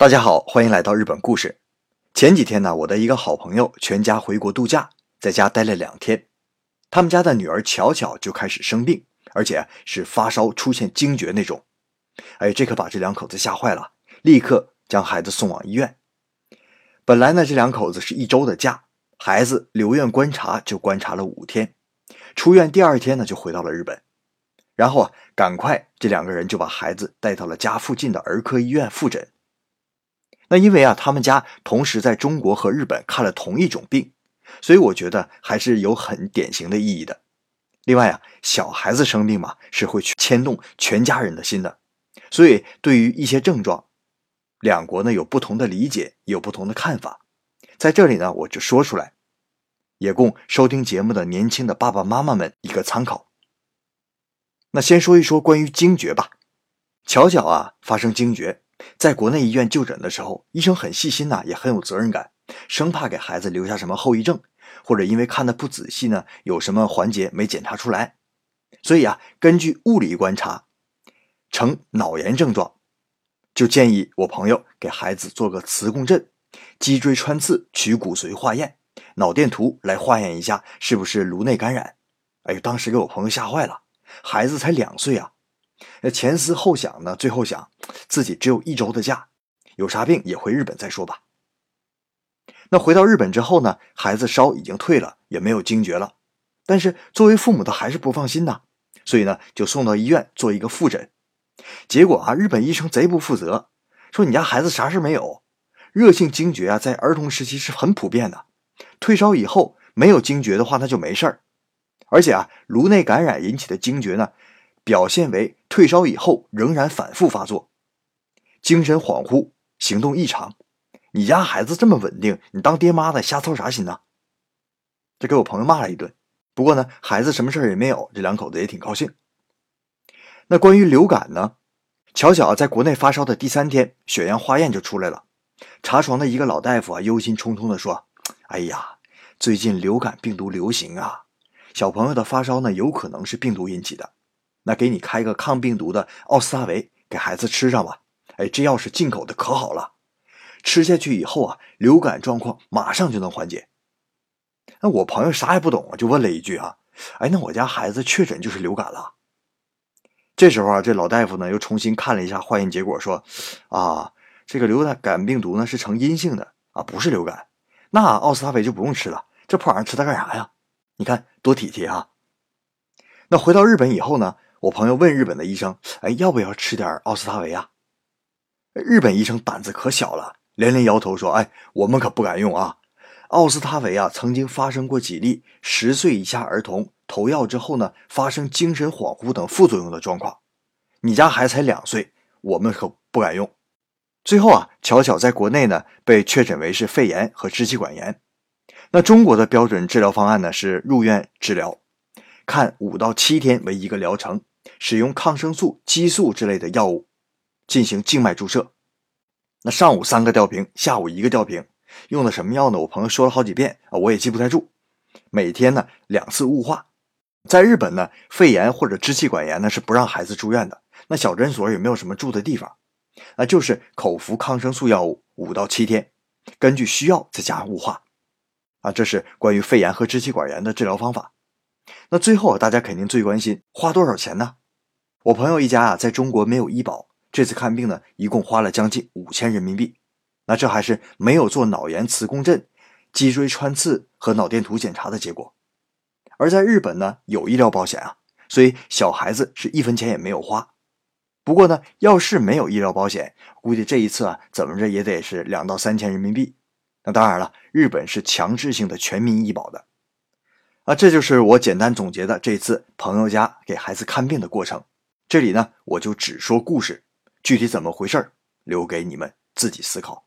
大家好，欢迎来到日本故事。前几天呢，我的一个好朋友全家回国度假，在家待了两天。他们家的女儿巧巧就开始生病，而且是发烧出现惊厥那种。哎，这可把这两口子吓坏了，立刻将孩子送往医院。本来呢，这两口子是一周的假，孩子留院观察就观察了五天，出院第二天呢就回到了日本。然后啊，赶快这两个人就把孩子带到了家附近的儿科医院复诊。那因为啊，他们家同时在中国和日本看了同一种病，所以我觉得还是有很典型的意义的。另外啊，小孩子生病嘛，是会去牵动全家人的心的。所以对于一些症状，两国呢有不同的理解，有不同的看法。在这里呢，我就说出来，也供收听节目的年轻的爸爸妈妈们一个参考。那先说一说关于惊厥吧。巧巧啊，发生惊厥。在国内医院就诊的时候，医生很细心呐，也很有责任感，生怕给孩子留下什么后遗症，或者因为看的不仔细呢，有什么环节没检查出来，所以啊，根据物理观察，呈脑炎症状，就建议我朋友给孩子做个磁共振、脊椎穿刺、取骨髓化验、脑电图来化验一下是不是颅内感染。哎呦，当时给我朋友吓坏了，孩子才两岁啊。那前思后想呢，最后想自己只有一周的假，有啥病也回日本再说吧。那回到日本之后呢，孩子烧已经退了，也没有惊厥了，但是作为父母的还是不放心呐，所以呢就送到医院做一个复诊。结果啊，日本医生贼不负责，说你家孩子啥事没有，热性惊厥啊，在儿童时期是很普遍的，退烧以后没有惊厥的话那就没事儿，而且啊，颅内感染引起的惊厥呢。表现为退烧以后仍然反复发作，精神恍惚，行动异常。你家孩子这么稳定，你当爹妈的瞎操啥心呢？这给我朋友骂了一顿。不过呢，孩子什么事也没有，这两口子也挺高兴。那关于流感呢？巧巧在国内发烧的第三天，血样化验就出来了。查床的一个老大夫啊，忧心忡忡地说：“哎呀，最近流感病毒流行啊，小朋友的发烧呢，有可能是病毒引起的。”那给你开个抗病毒的奥司他韦，给孩子吃上吧。哎，这药是进口的，可好了。吃下去以后啊，流感状况马上就能缓解。那我朋友啥也不懂啊，就问了一句啊，哎，那我家孩子确诊就是流感了。这时候啊，这老大夫呢又重新看了一下化验结果，说啊，这个流感病毒呢是呈阴性的啊，不是流感。那奥司他韦就不用吃了，这破玩意吃它干啥呀？你看多体贴啊。那回到日本以后呢？我朋友问日本的医生：“哎，要不要吃点奥司他韦啊？”日本医生胆子可小了，连连摇头说：“哎，我们可不敢用啊！奥司他韦啊，曾经发生过几例十岁以下儿童投药之后呢，发生精神恍惚等副作用的状况。你家孩子才两岁，我们可不敢用。”最后啊，巧巧在国内呢被确诊为是肺炎和支气管炎。那中国的标准治疗方案呢是入院治疗，看五到七天为一个疗程。使用抗生素、激素之类的药物进行静脉注射。那上午三个吊瓶，下午一个吊瓶，用的什么药呢？我朋友说了好几遍啊，我也记不太住。每天呢两次雾化。在日本呢，肺炎或者支气管炎呢是不让孩子住院的。那小诊所也没有什么住的地方，那就是口服抗生素药物五到七天，根据需要再加上雾化。啊，这是关于肺炎和支气管炎的治疗方法。那最后大家肯定最关心花多少钱呢？我朋友一家啊，在中国没有医保，这次看病呢，一共花了将近五千人民币。那这还是没有做脑炎磁共振、脊椎穿刺和脑电图检查的结果。而在日本呢，有医疗保险啊，所以小孩子是一分钱也没有花。不过呢，要是没有医疗保险，估计这一次啊，怎么着也得是两到三千人民币。那当然了，日本是强制性的全民医保的。啊，这就是我简单总结的这次朋友家给孩子看病的过程。这里呢，我就只说故事，具体怎么回事留给你们自己思考。